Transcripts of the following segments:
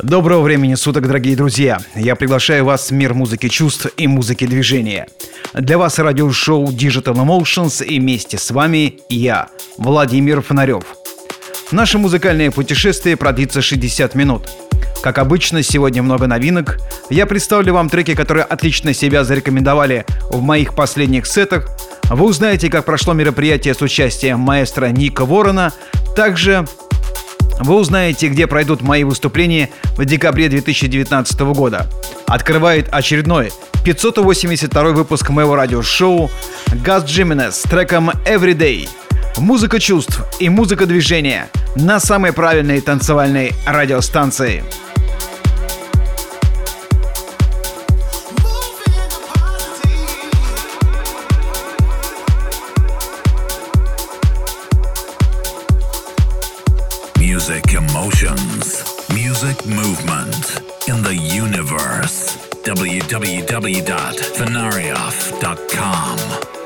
Доброго времени суток, дорогие друзья! Я приглашаю вас в мир музыки чувств и музыки движения. Для вас радиошоу Digital Emotions и вместе с вами я, Владимир Фонарев. Наше музыкальное путешествие продлится 60 минут. Как обычно, сегодня много новинок. Я представлю вам треки, которые отлично себя зарекомендовали в моих последних сетах. Вы узнаете, как прошло мероприятие с участием маэстро Ника Ворона. Также вы узнаете, где пройдут мои выступления в декабре 2019 года. Открывает очередной 582 выпуск моего радиошоу Газ Джименес с треком Everyday. Музыка чувств и музыка движения на самой правильной танцевальной радиостанции. www.fenarioff.com.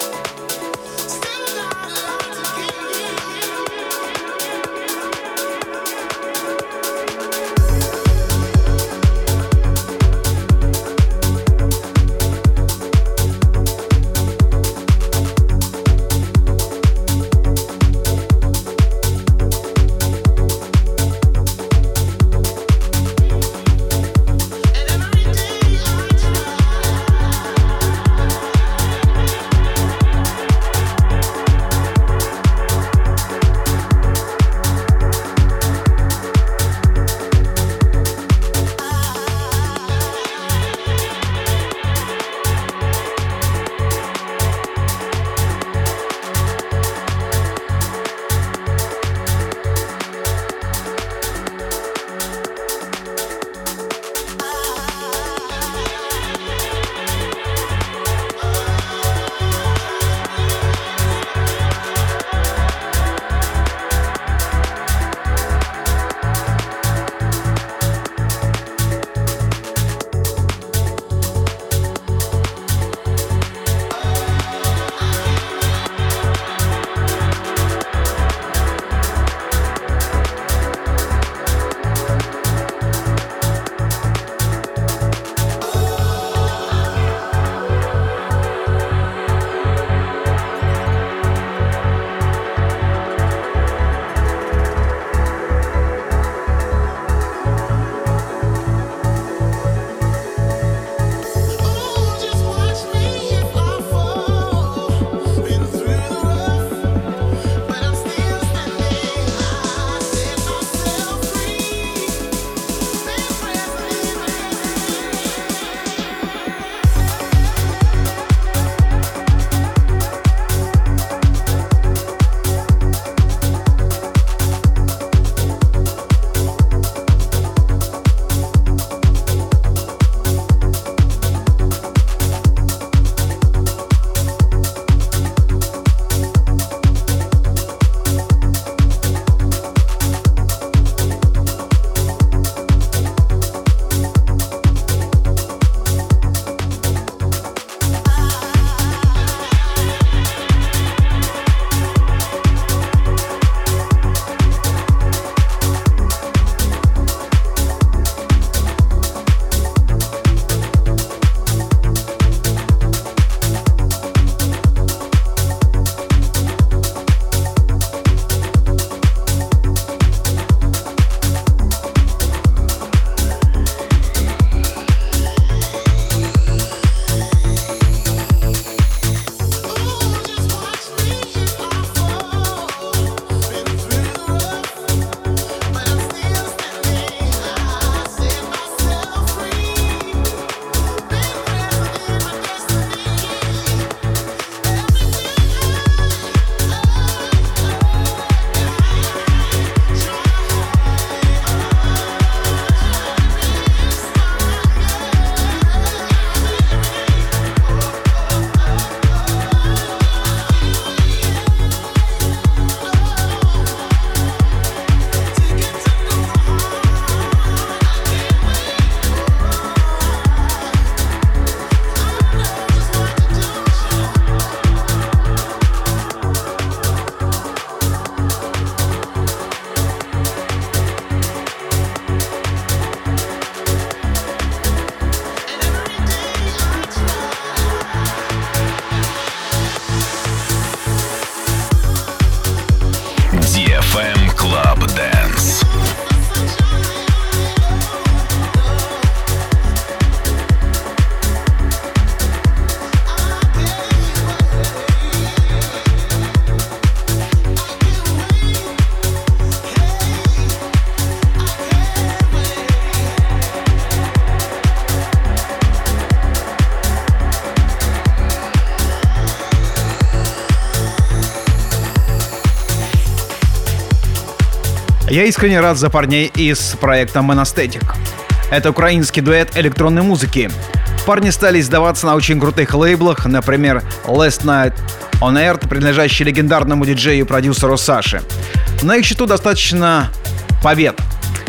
Я искренне рад за парней из проекта Monastetic. Это украинский дуэт электронной музыки. Парни стали издаваться на очень крутых лейблах, например, Last Night on Earth, принадлежащий легендарному диджею и продюсеру Саше. На их счету достаточно побед.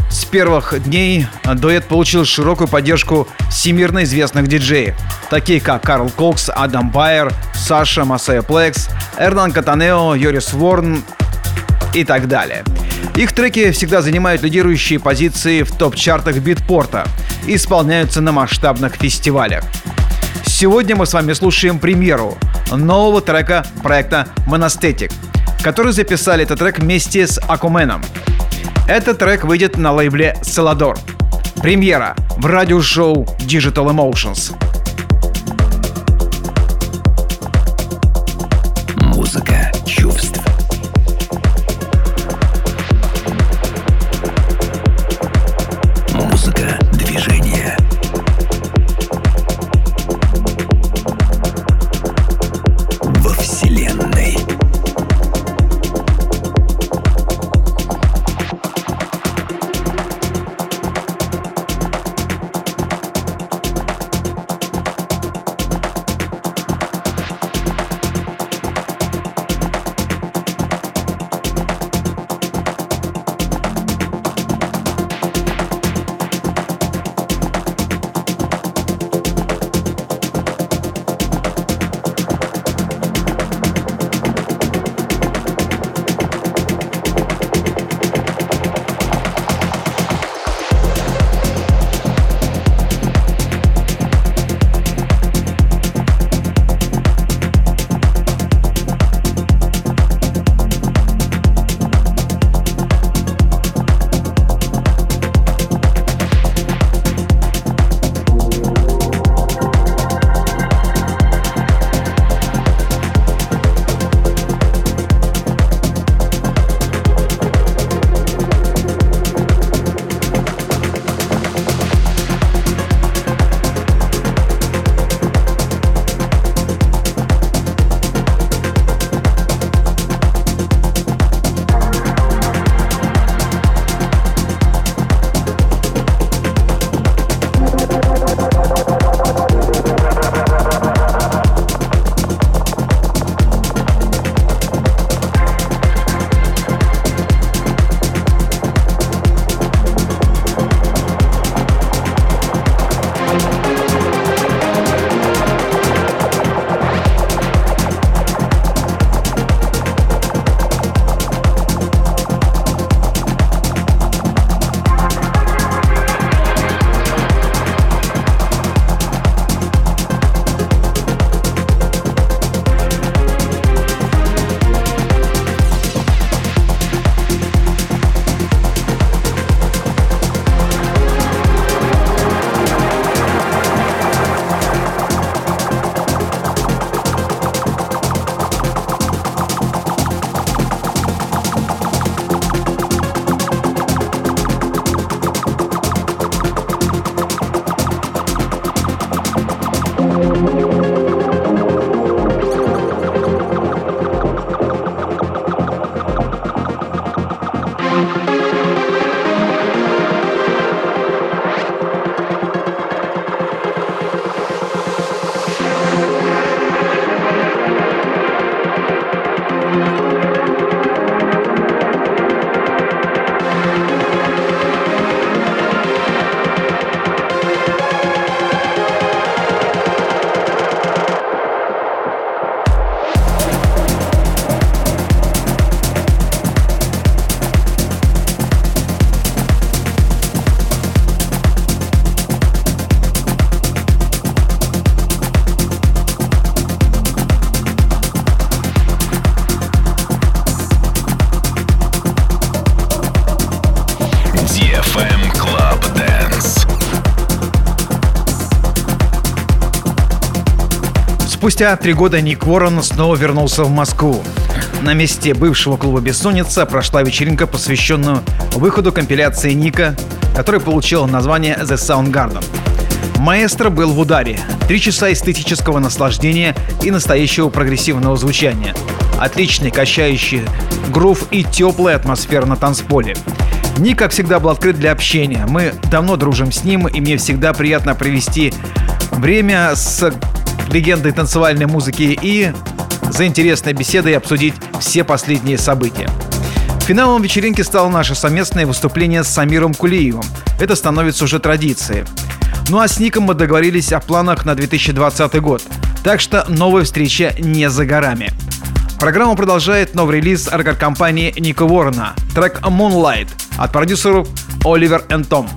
С первых дней дуэт получил широкую поддержку всемирно известных диджеев, таких как Карл Кокс, Адам Байер, Саша Масея Плекс, Эрнан Катанео, Йорис Ворн и так далее. Их треки всегда занимают лидирующие позиции в топ-чартах битпорта и исполняются на масштабных фестивалях. Сегодня мы с вами слушаем премьеру нового трека проекта Monastetic, который записали этот трек вместе с Акуменом. Этот трек выйдет на лейбле Celador. Премьера в радиошоу Digital Emotions. Спустя три года Ник Уоррен снова вернулся в Москву. На месте бывшего клуба «Бессонница» прошла вечеринка, посвященную выходу компиляции Ника, который получил название «The Soundgarden». Маэстро был в ударе. Три часа эстетического наслаждения и настоящего прогрессивного звучания. Отличный качающий грув и теплая атмосфера на танцполе. Ник, как всегда, был открыт для общения. Мы давно дружим с ним, и мне всегда приятно провести время с легендой танцевальной музыки и за интересной беседой обсудить все последние события. Финалом вечеринки стало наше совместное выступление с Самиром Кулиевым. Это становится уже традицией. Ну а с Ником мы договорились о планах на 2020 год. Так что новая встреча не за горами. Программу продолжает новый релиз аргар-компании Ника Уоррена, трек Moonlight от продюсеров Оливер и Том.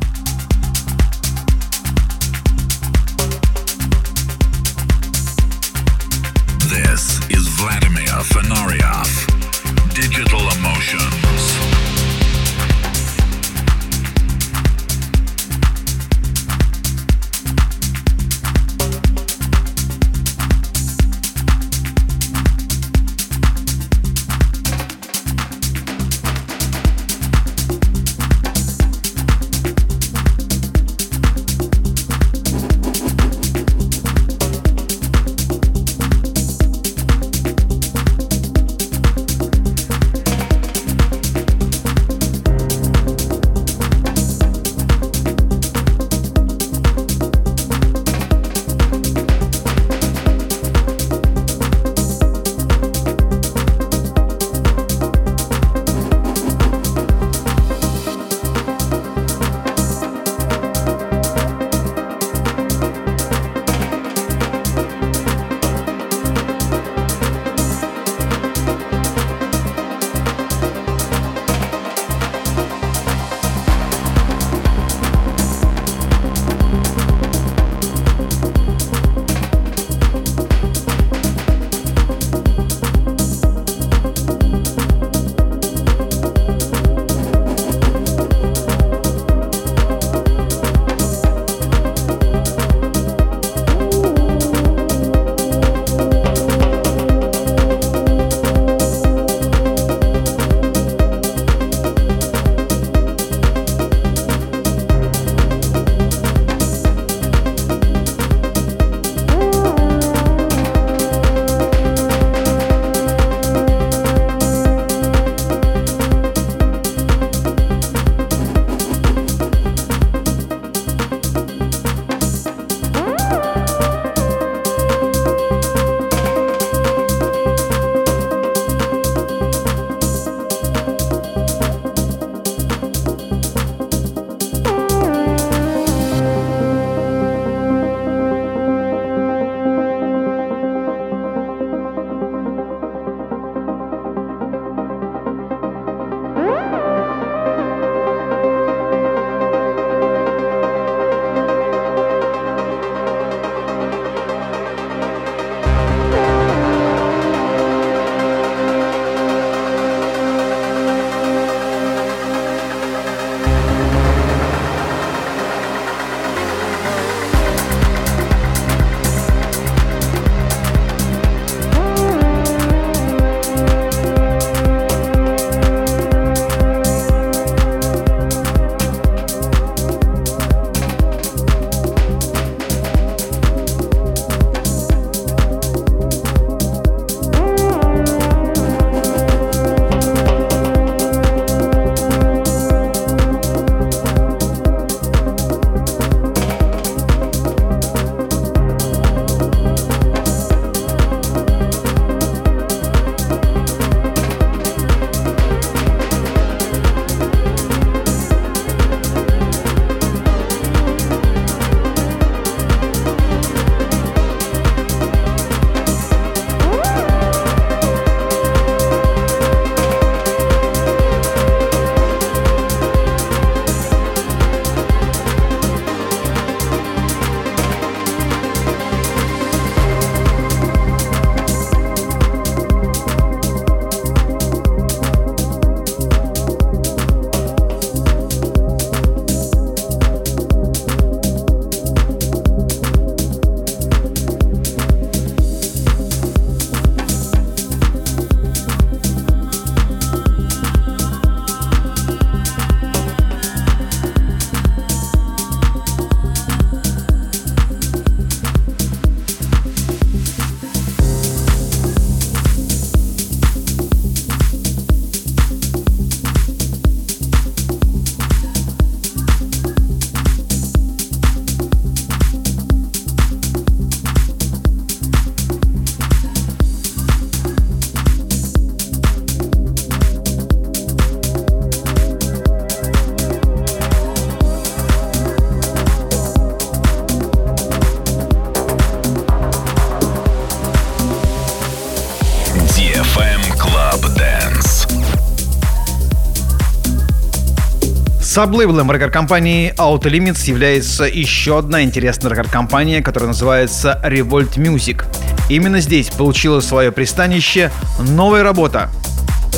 Саблейблом рекорд-компании Auto Limits является еще одна интересная рекорд-компания, которая называется Revolt Music. Именно здесь получила свое пристанище новая работа.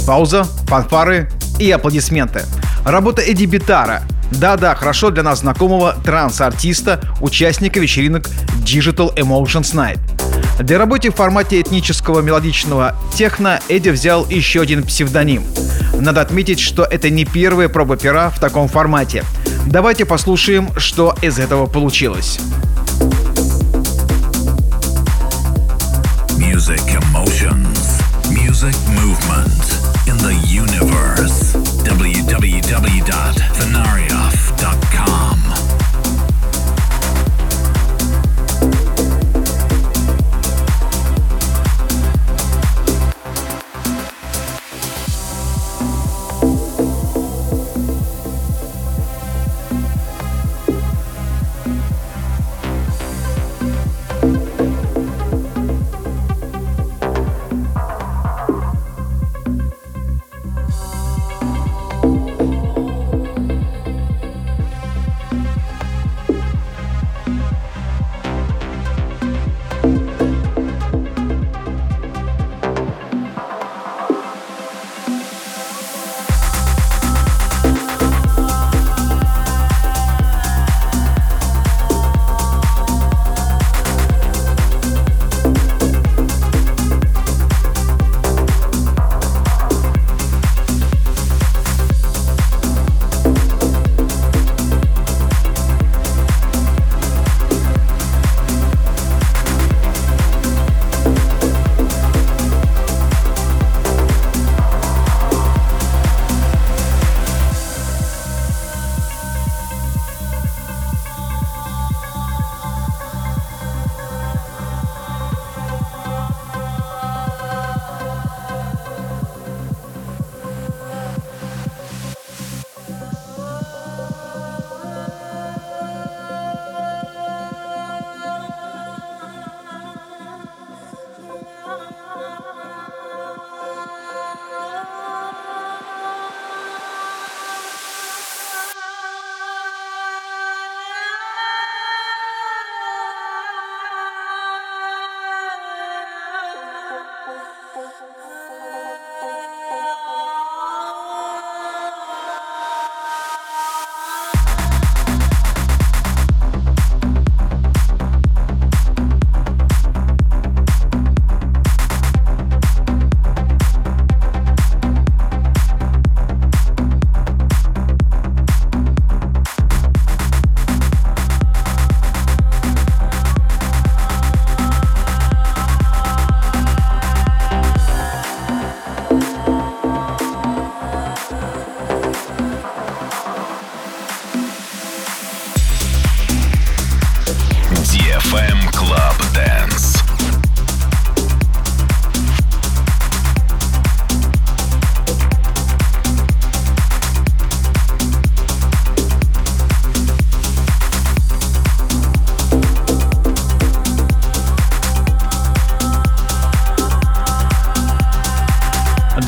Пауза, фанфары и аплодисменты. Работа Эдди Битара. Да-да, хорошо для нас знакомого транс-артиста, участника вечеринок Digital Emotions Night. Для работы в формате этнического мелодичного техно Эдди взял еще один псевдоним. Надо отметить, что это не первая проба пера в таком формате. Давайте послушаем, что из этого получилось. Music emotions, music movement in the universe. www.venarioff.com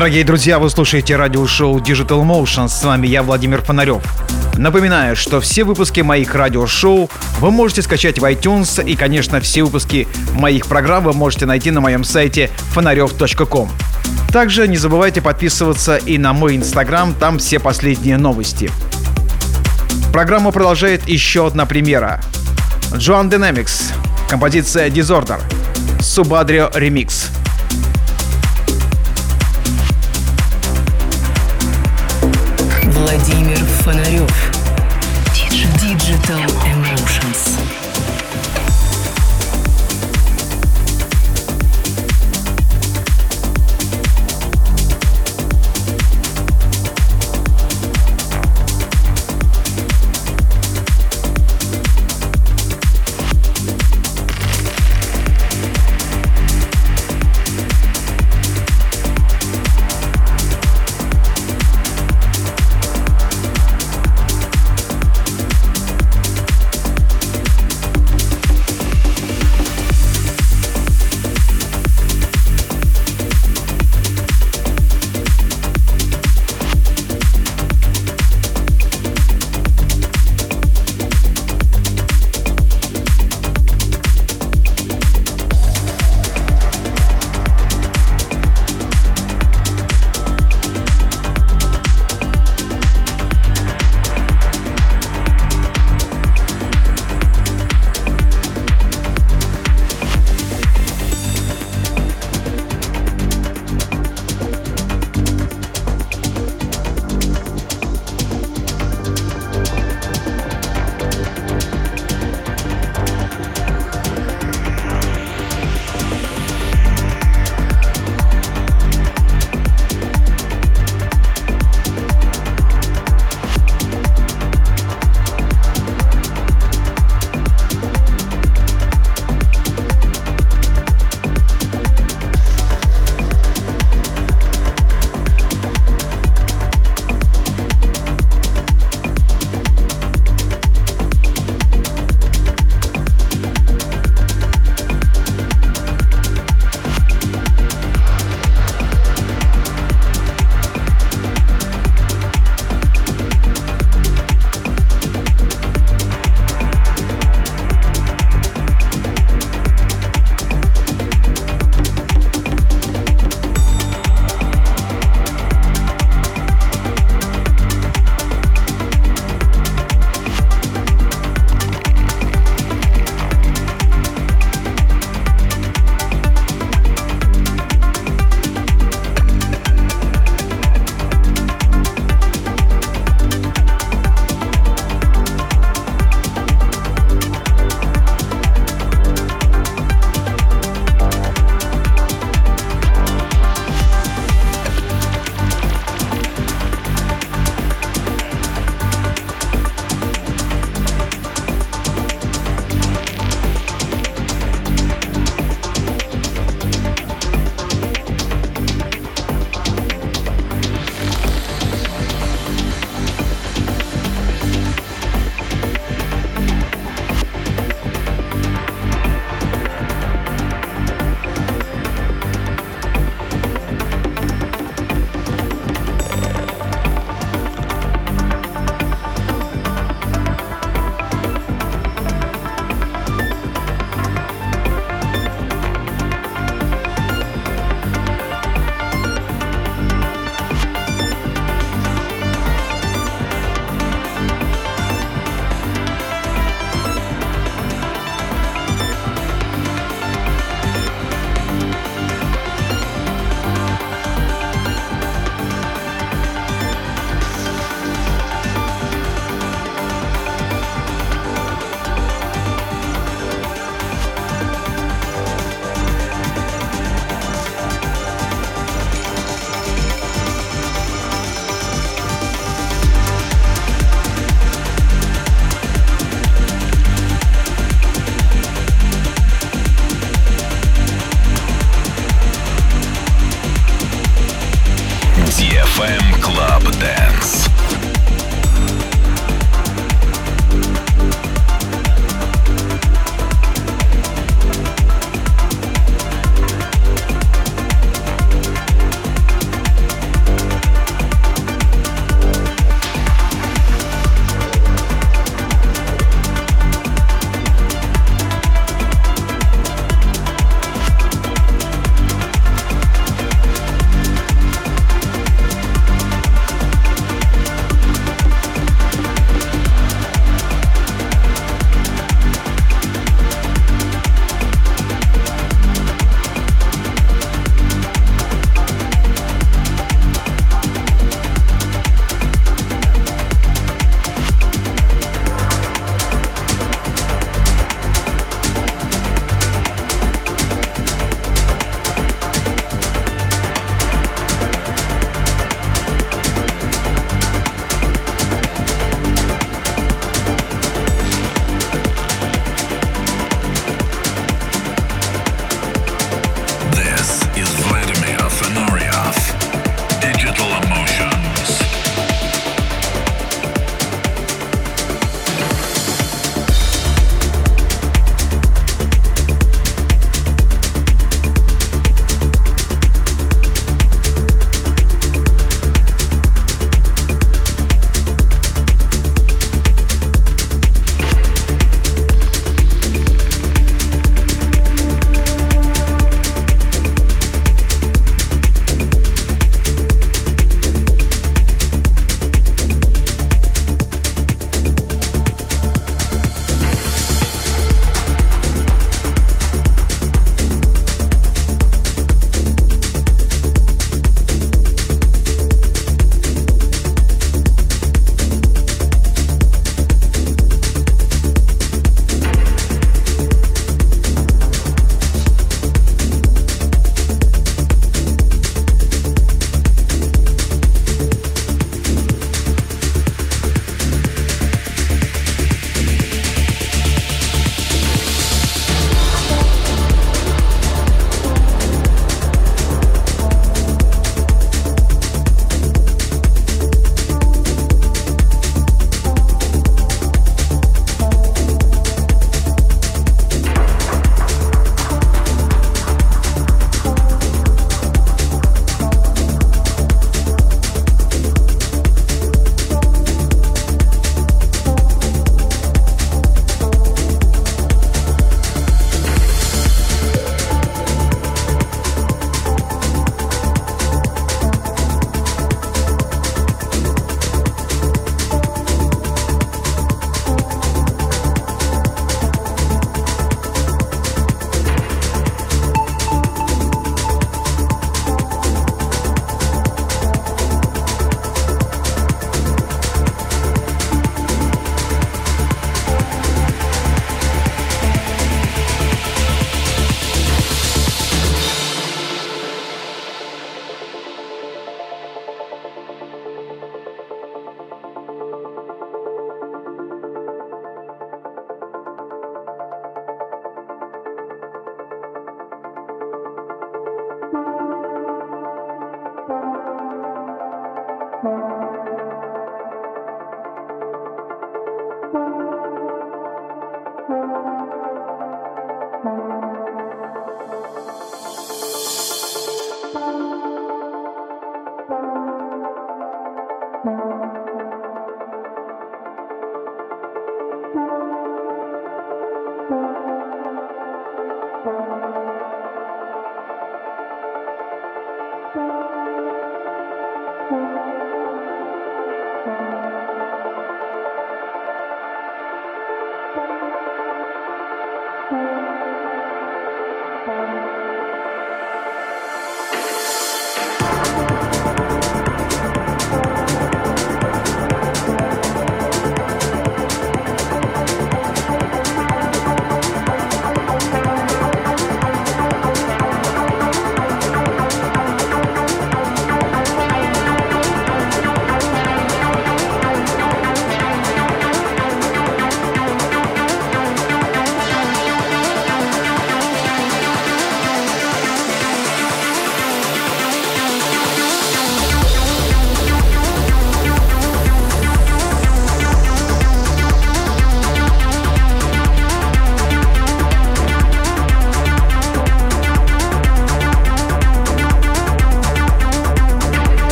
Дорогие друзья, вы слушаете радиошоу Digital Motion. С вами я, Владимир Фонарев. Напоминаю, что все выпуски моих радиошоу вы можете скачать в iTunes и, конечно, все выпуски моих программ вы можете найти на моем сайте фонарев.ком. Также не забывайте подписываться и на мой инстаграм, там все последние новости. Программу продолжает еще одна премьера. Joan Dynamics, композиция Disorder, Subadrio Remix –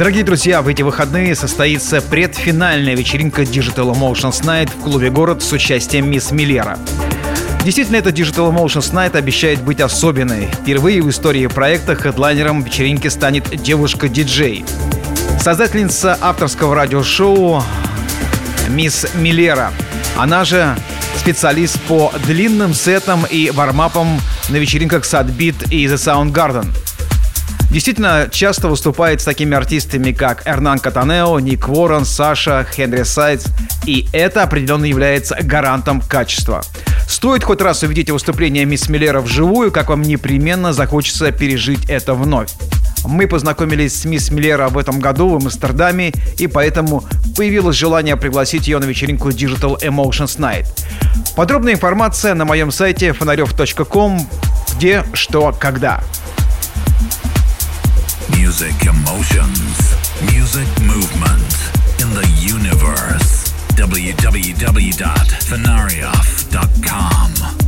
Дорогие друзья, в эти выходные состоится предфинальная вечеринка Digital Emotions Night в клубе «Город» с участием мисс Миллера. Действительно, эта Digital Emotions Night обещает быть особенной. Впервые в истории проекта хедлайнером вечеринки станет девушка-диджей. Создательница авторского радиошоу мисс Миллера. Она же специалист по длинным сетам и вармапам на вечеринках Sadbeat и The Soundgarden. Действительно, часто выступает с такими артистами, как Эрнан Катанео, Ник Уоррен, Саша, Хенри Сайдс, и это определенно является гарантом качества. Стоит хоть раз увидеть выступление мисс Миллера вживую, как вам непременно захочется пережить это вновь. Мы познакомились с мисс Миллера в этом году в Амстердаме, и поэтому появилось желание пригласить ее на вечеринку Digital Emotions Night. Подробная информация на моем сайте фонарев.ком где, что, когда. Music emotions, music movement in the universe. www.fenarioff.com.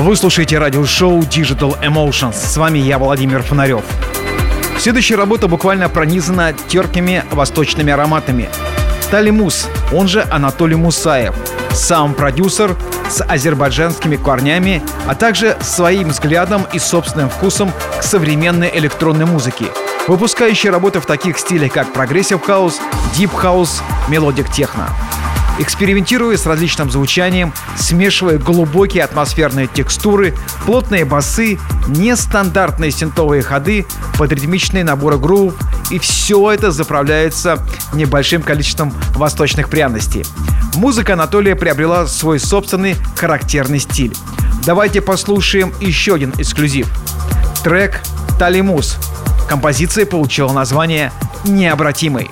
Вы слушаете радиошоу Digital Emotions. С вами я, Владимир Фонарев. Следующая работа буквально пронизана терпкими восточными ароматами. Талимус, он же Анатолий Мусаев, сам продюсер с азербайджанскими корнями, а также своим взглядом и собственным вкусом к современной электронной музыке, выпускающий работы в таких стилях, как progressive house, deep house, melodic techno экспериментируя с различным звучанием, смешивая глубокие атмосферные текстуры, плотные басы, нестандартные синтовые ходы под наборы грув, и все это заправляется небольшим количеством восточных пряностей. Музыка Анатолия приобрела свой собственный характерный стиль. Давайте послушаем еще один эксклюзив. Трек «Талимус». Композиция получила название «Необратимый».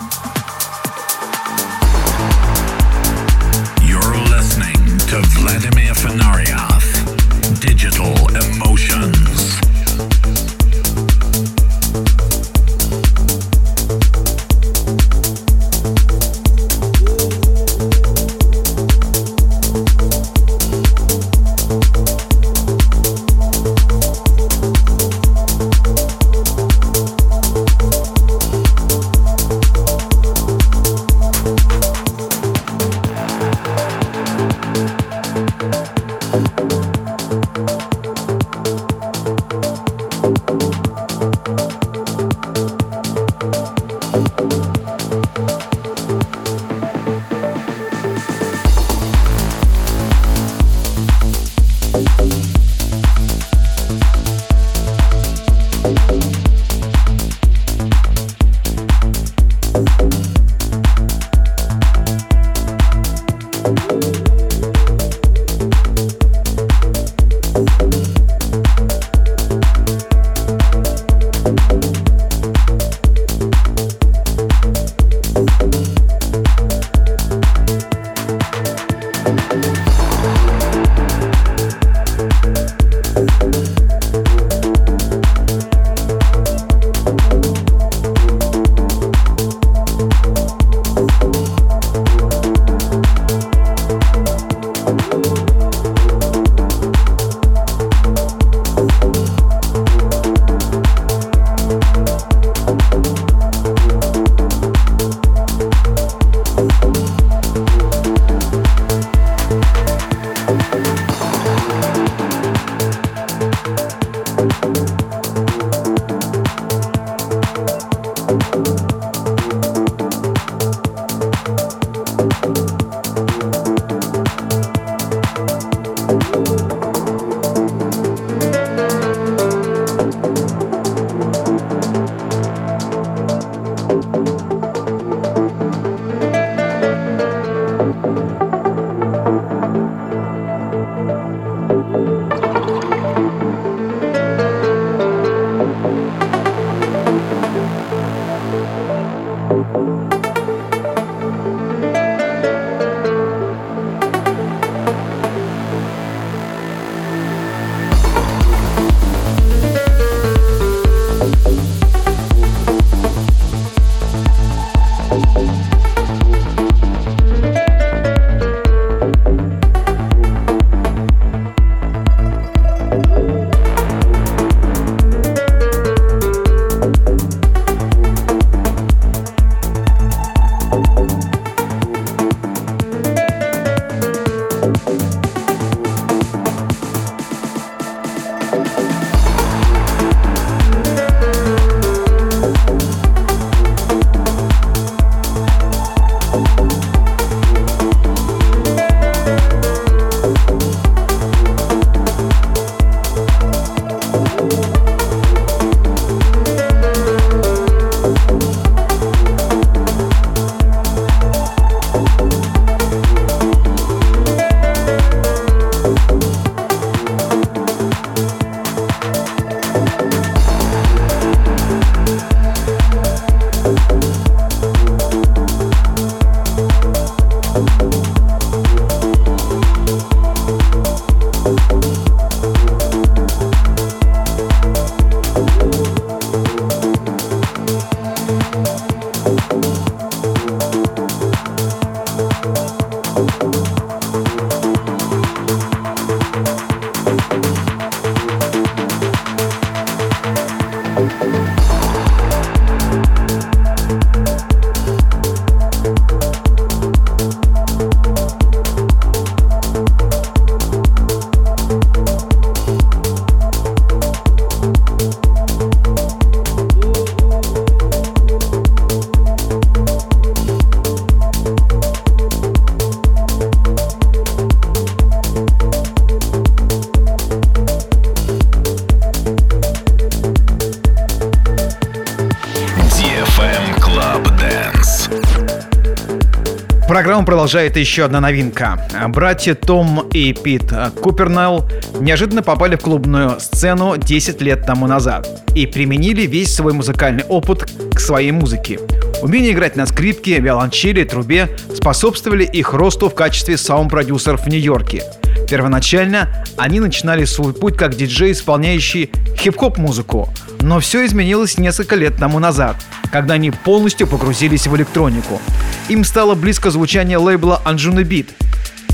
Продолжает еще одна новинка. Братья Том и Пит Купернелл неожиданно попали в клубную сцену 10 лет тому назад и применили весь свой музыкальный опыт к своей музыке. Умение играть на скрипке, виолончели, трубе способствовали их росту в качестве саунд-продюсеров в Нью-Йорке. Первоначально они начинали свой путь как диджей, исполняющий хип-хоп музыку, но все изменилось несколько лет тому назад, когда они полностью погрузились в электронику. Им стало близко звучание лейбла Anjunabeats.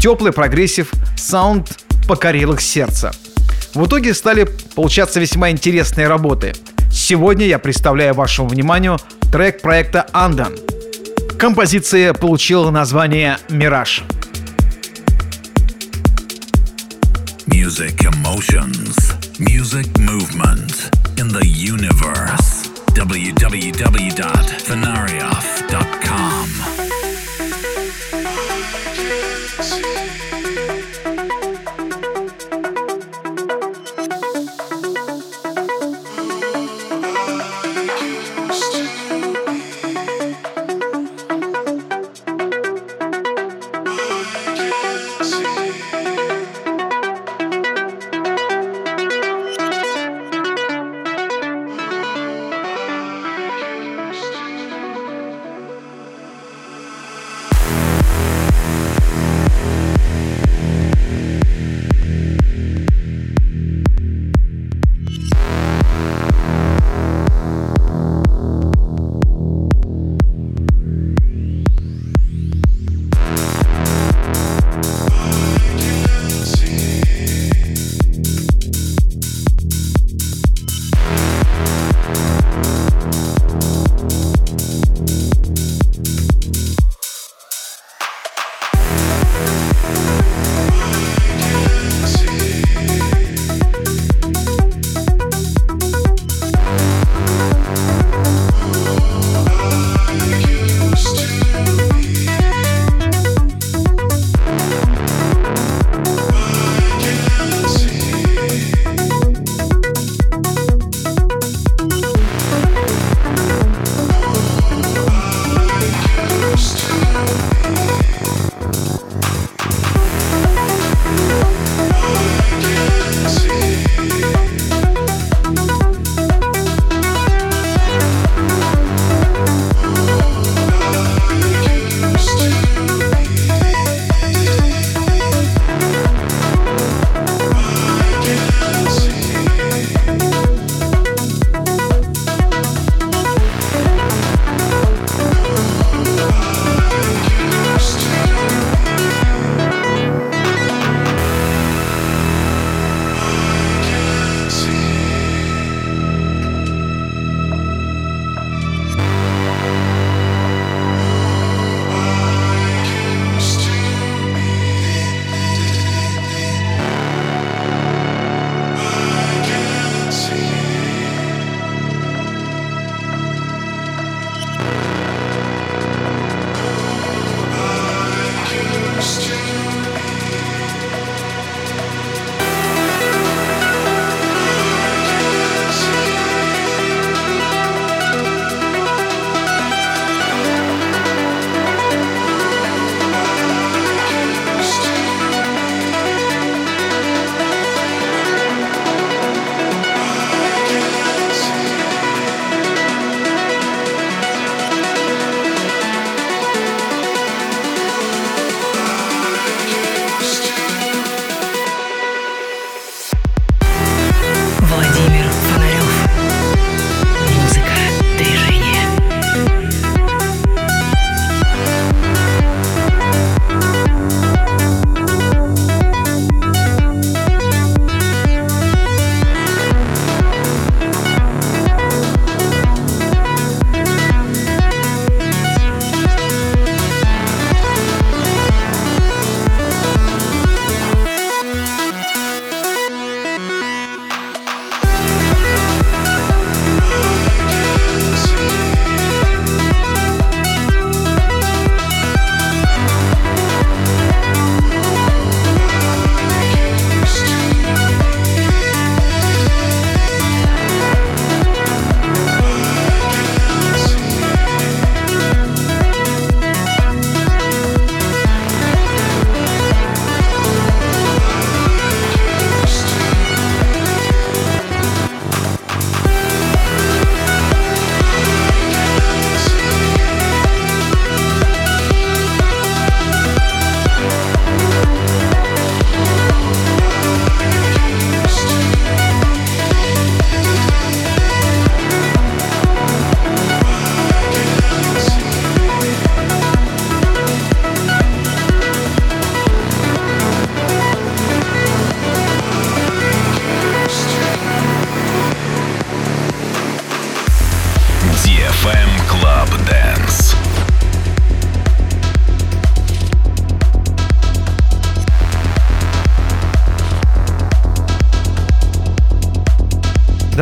Теплый progressive sound покорил их сердце. В итоге стали получаться весьма интересные работы. Сегодня я представляю вашему вниманию трек проекта Андан. Композиция получила название «Мираж». Music emotions, music movement in the universe. www.fenarioff.com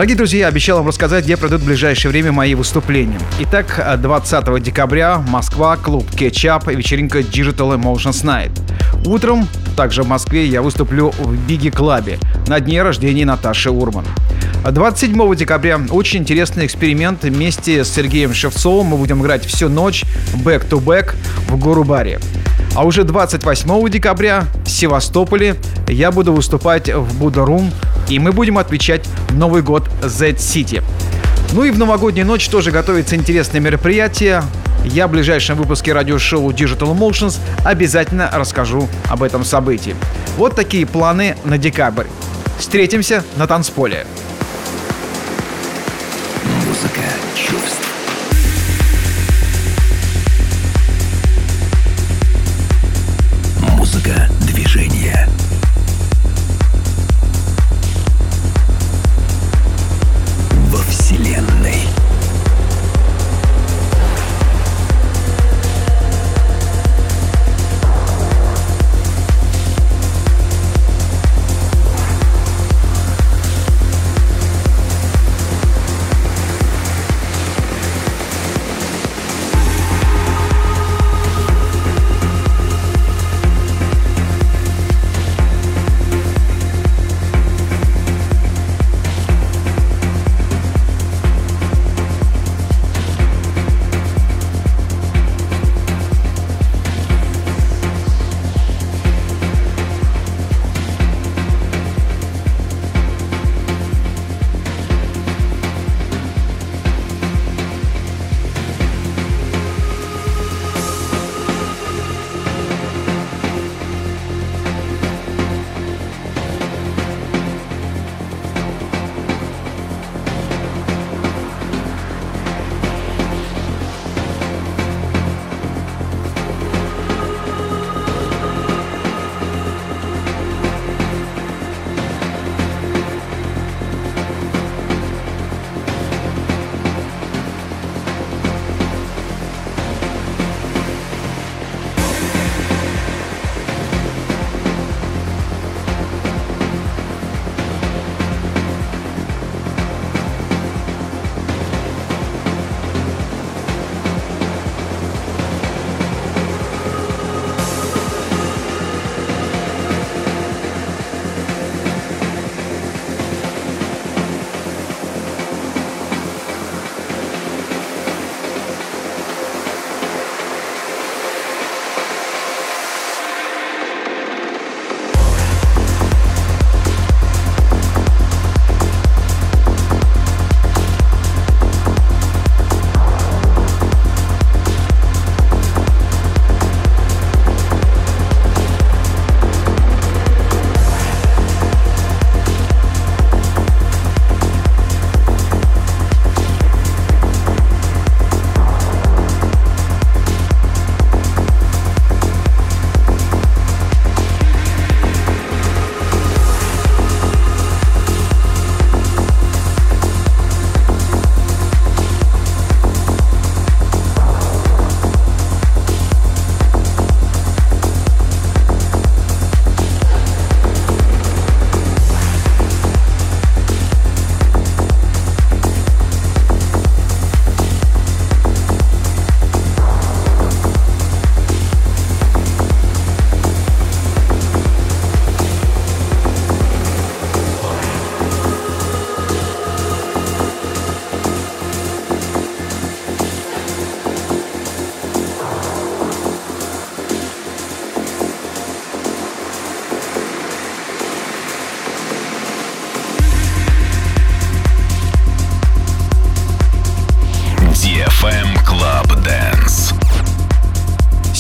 Дорогие друзья, обещал вам рассказать, где пройдут в ближайшее время мои выступления. Итак, 20 декабря Москва, клуб Ketchup, вечеринка Digital Emotions Night. Утром, также в Москве, я выступлю в Биги Клабе на дне рождения Наташи Урман. 27 декабря очень интересный эксперимент. Вместе с Сергеем Шевцовым мы будем играть всю ночь back-to-back в Гору-баре. А уже 28 декабря в Севастополе я буду выступать в Будда-Рум, и мы будем отмечать Новый год Z-City. Ну и в новогоднюю ночь тоже готовится интересное мероприятие. Я в ближайшем выпуске радиошоу Digital Motions обязательно расскажу об этом событии. Вот такие планы на декабрь. Встретимся на танцполе. Музыка чувств.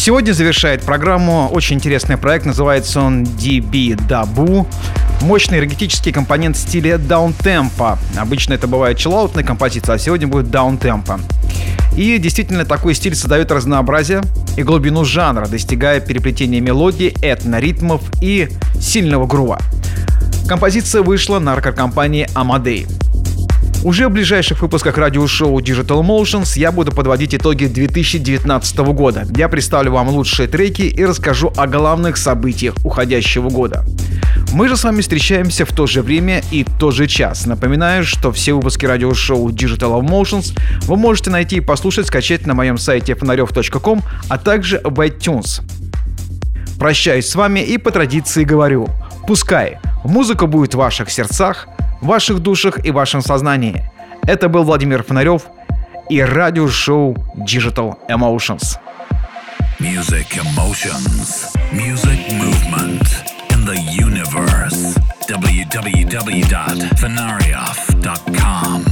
Сегодня завершает программу очень интересный проект, называется он DB Dabu. Мощный энергетический компонент в стиле даунтемпа. Обычно это бывает чиллаутная композиция, а сегодня будет даунтемпа. И действительно такой стиль создает разнообразие и глубину жанра, достигая переплетения мелодий, этноритмов и сильного грува. Композиция вышла на компании Amadei. Уже в ближайших выпусках радиошоу Digital Motions я буду подводить итоги 2019 года. Я представлю вам лучшие треки и расскажу о главных событиях уходящего года. Мы же с вами встречаемся в то же время и тот же час. Напоминаю, что все выпуски радиошоу Digital Emotions вы можете найти и послушать, скачать на моем сайте фонарев.ком, а также в iTunes. Прощаюсь с вами и по традиции говорю, пускай музыка будет в ваших сердцах, в ваших душах и вашем сознании. Это был Владимир Фонарев и радиошоу Digital Emotions. Music emotions, music movement in the universe. www.fenarioff.com.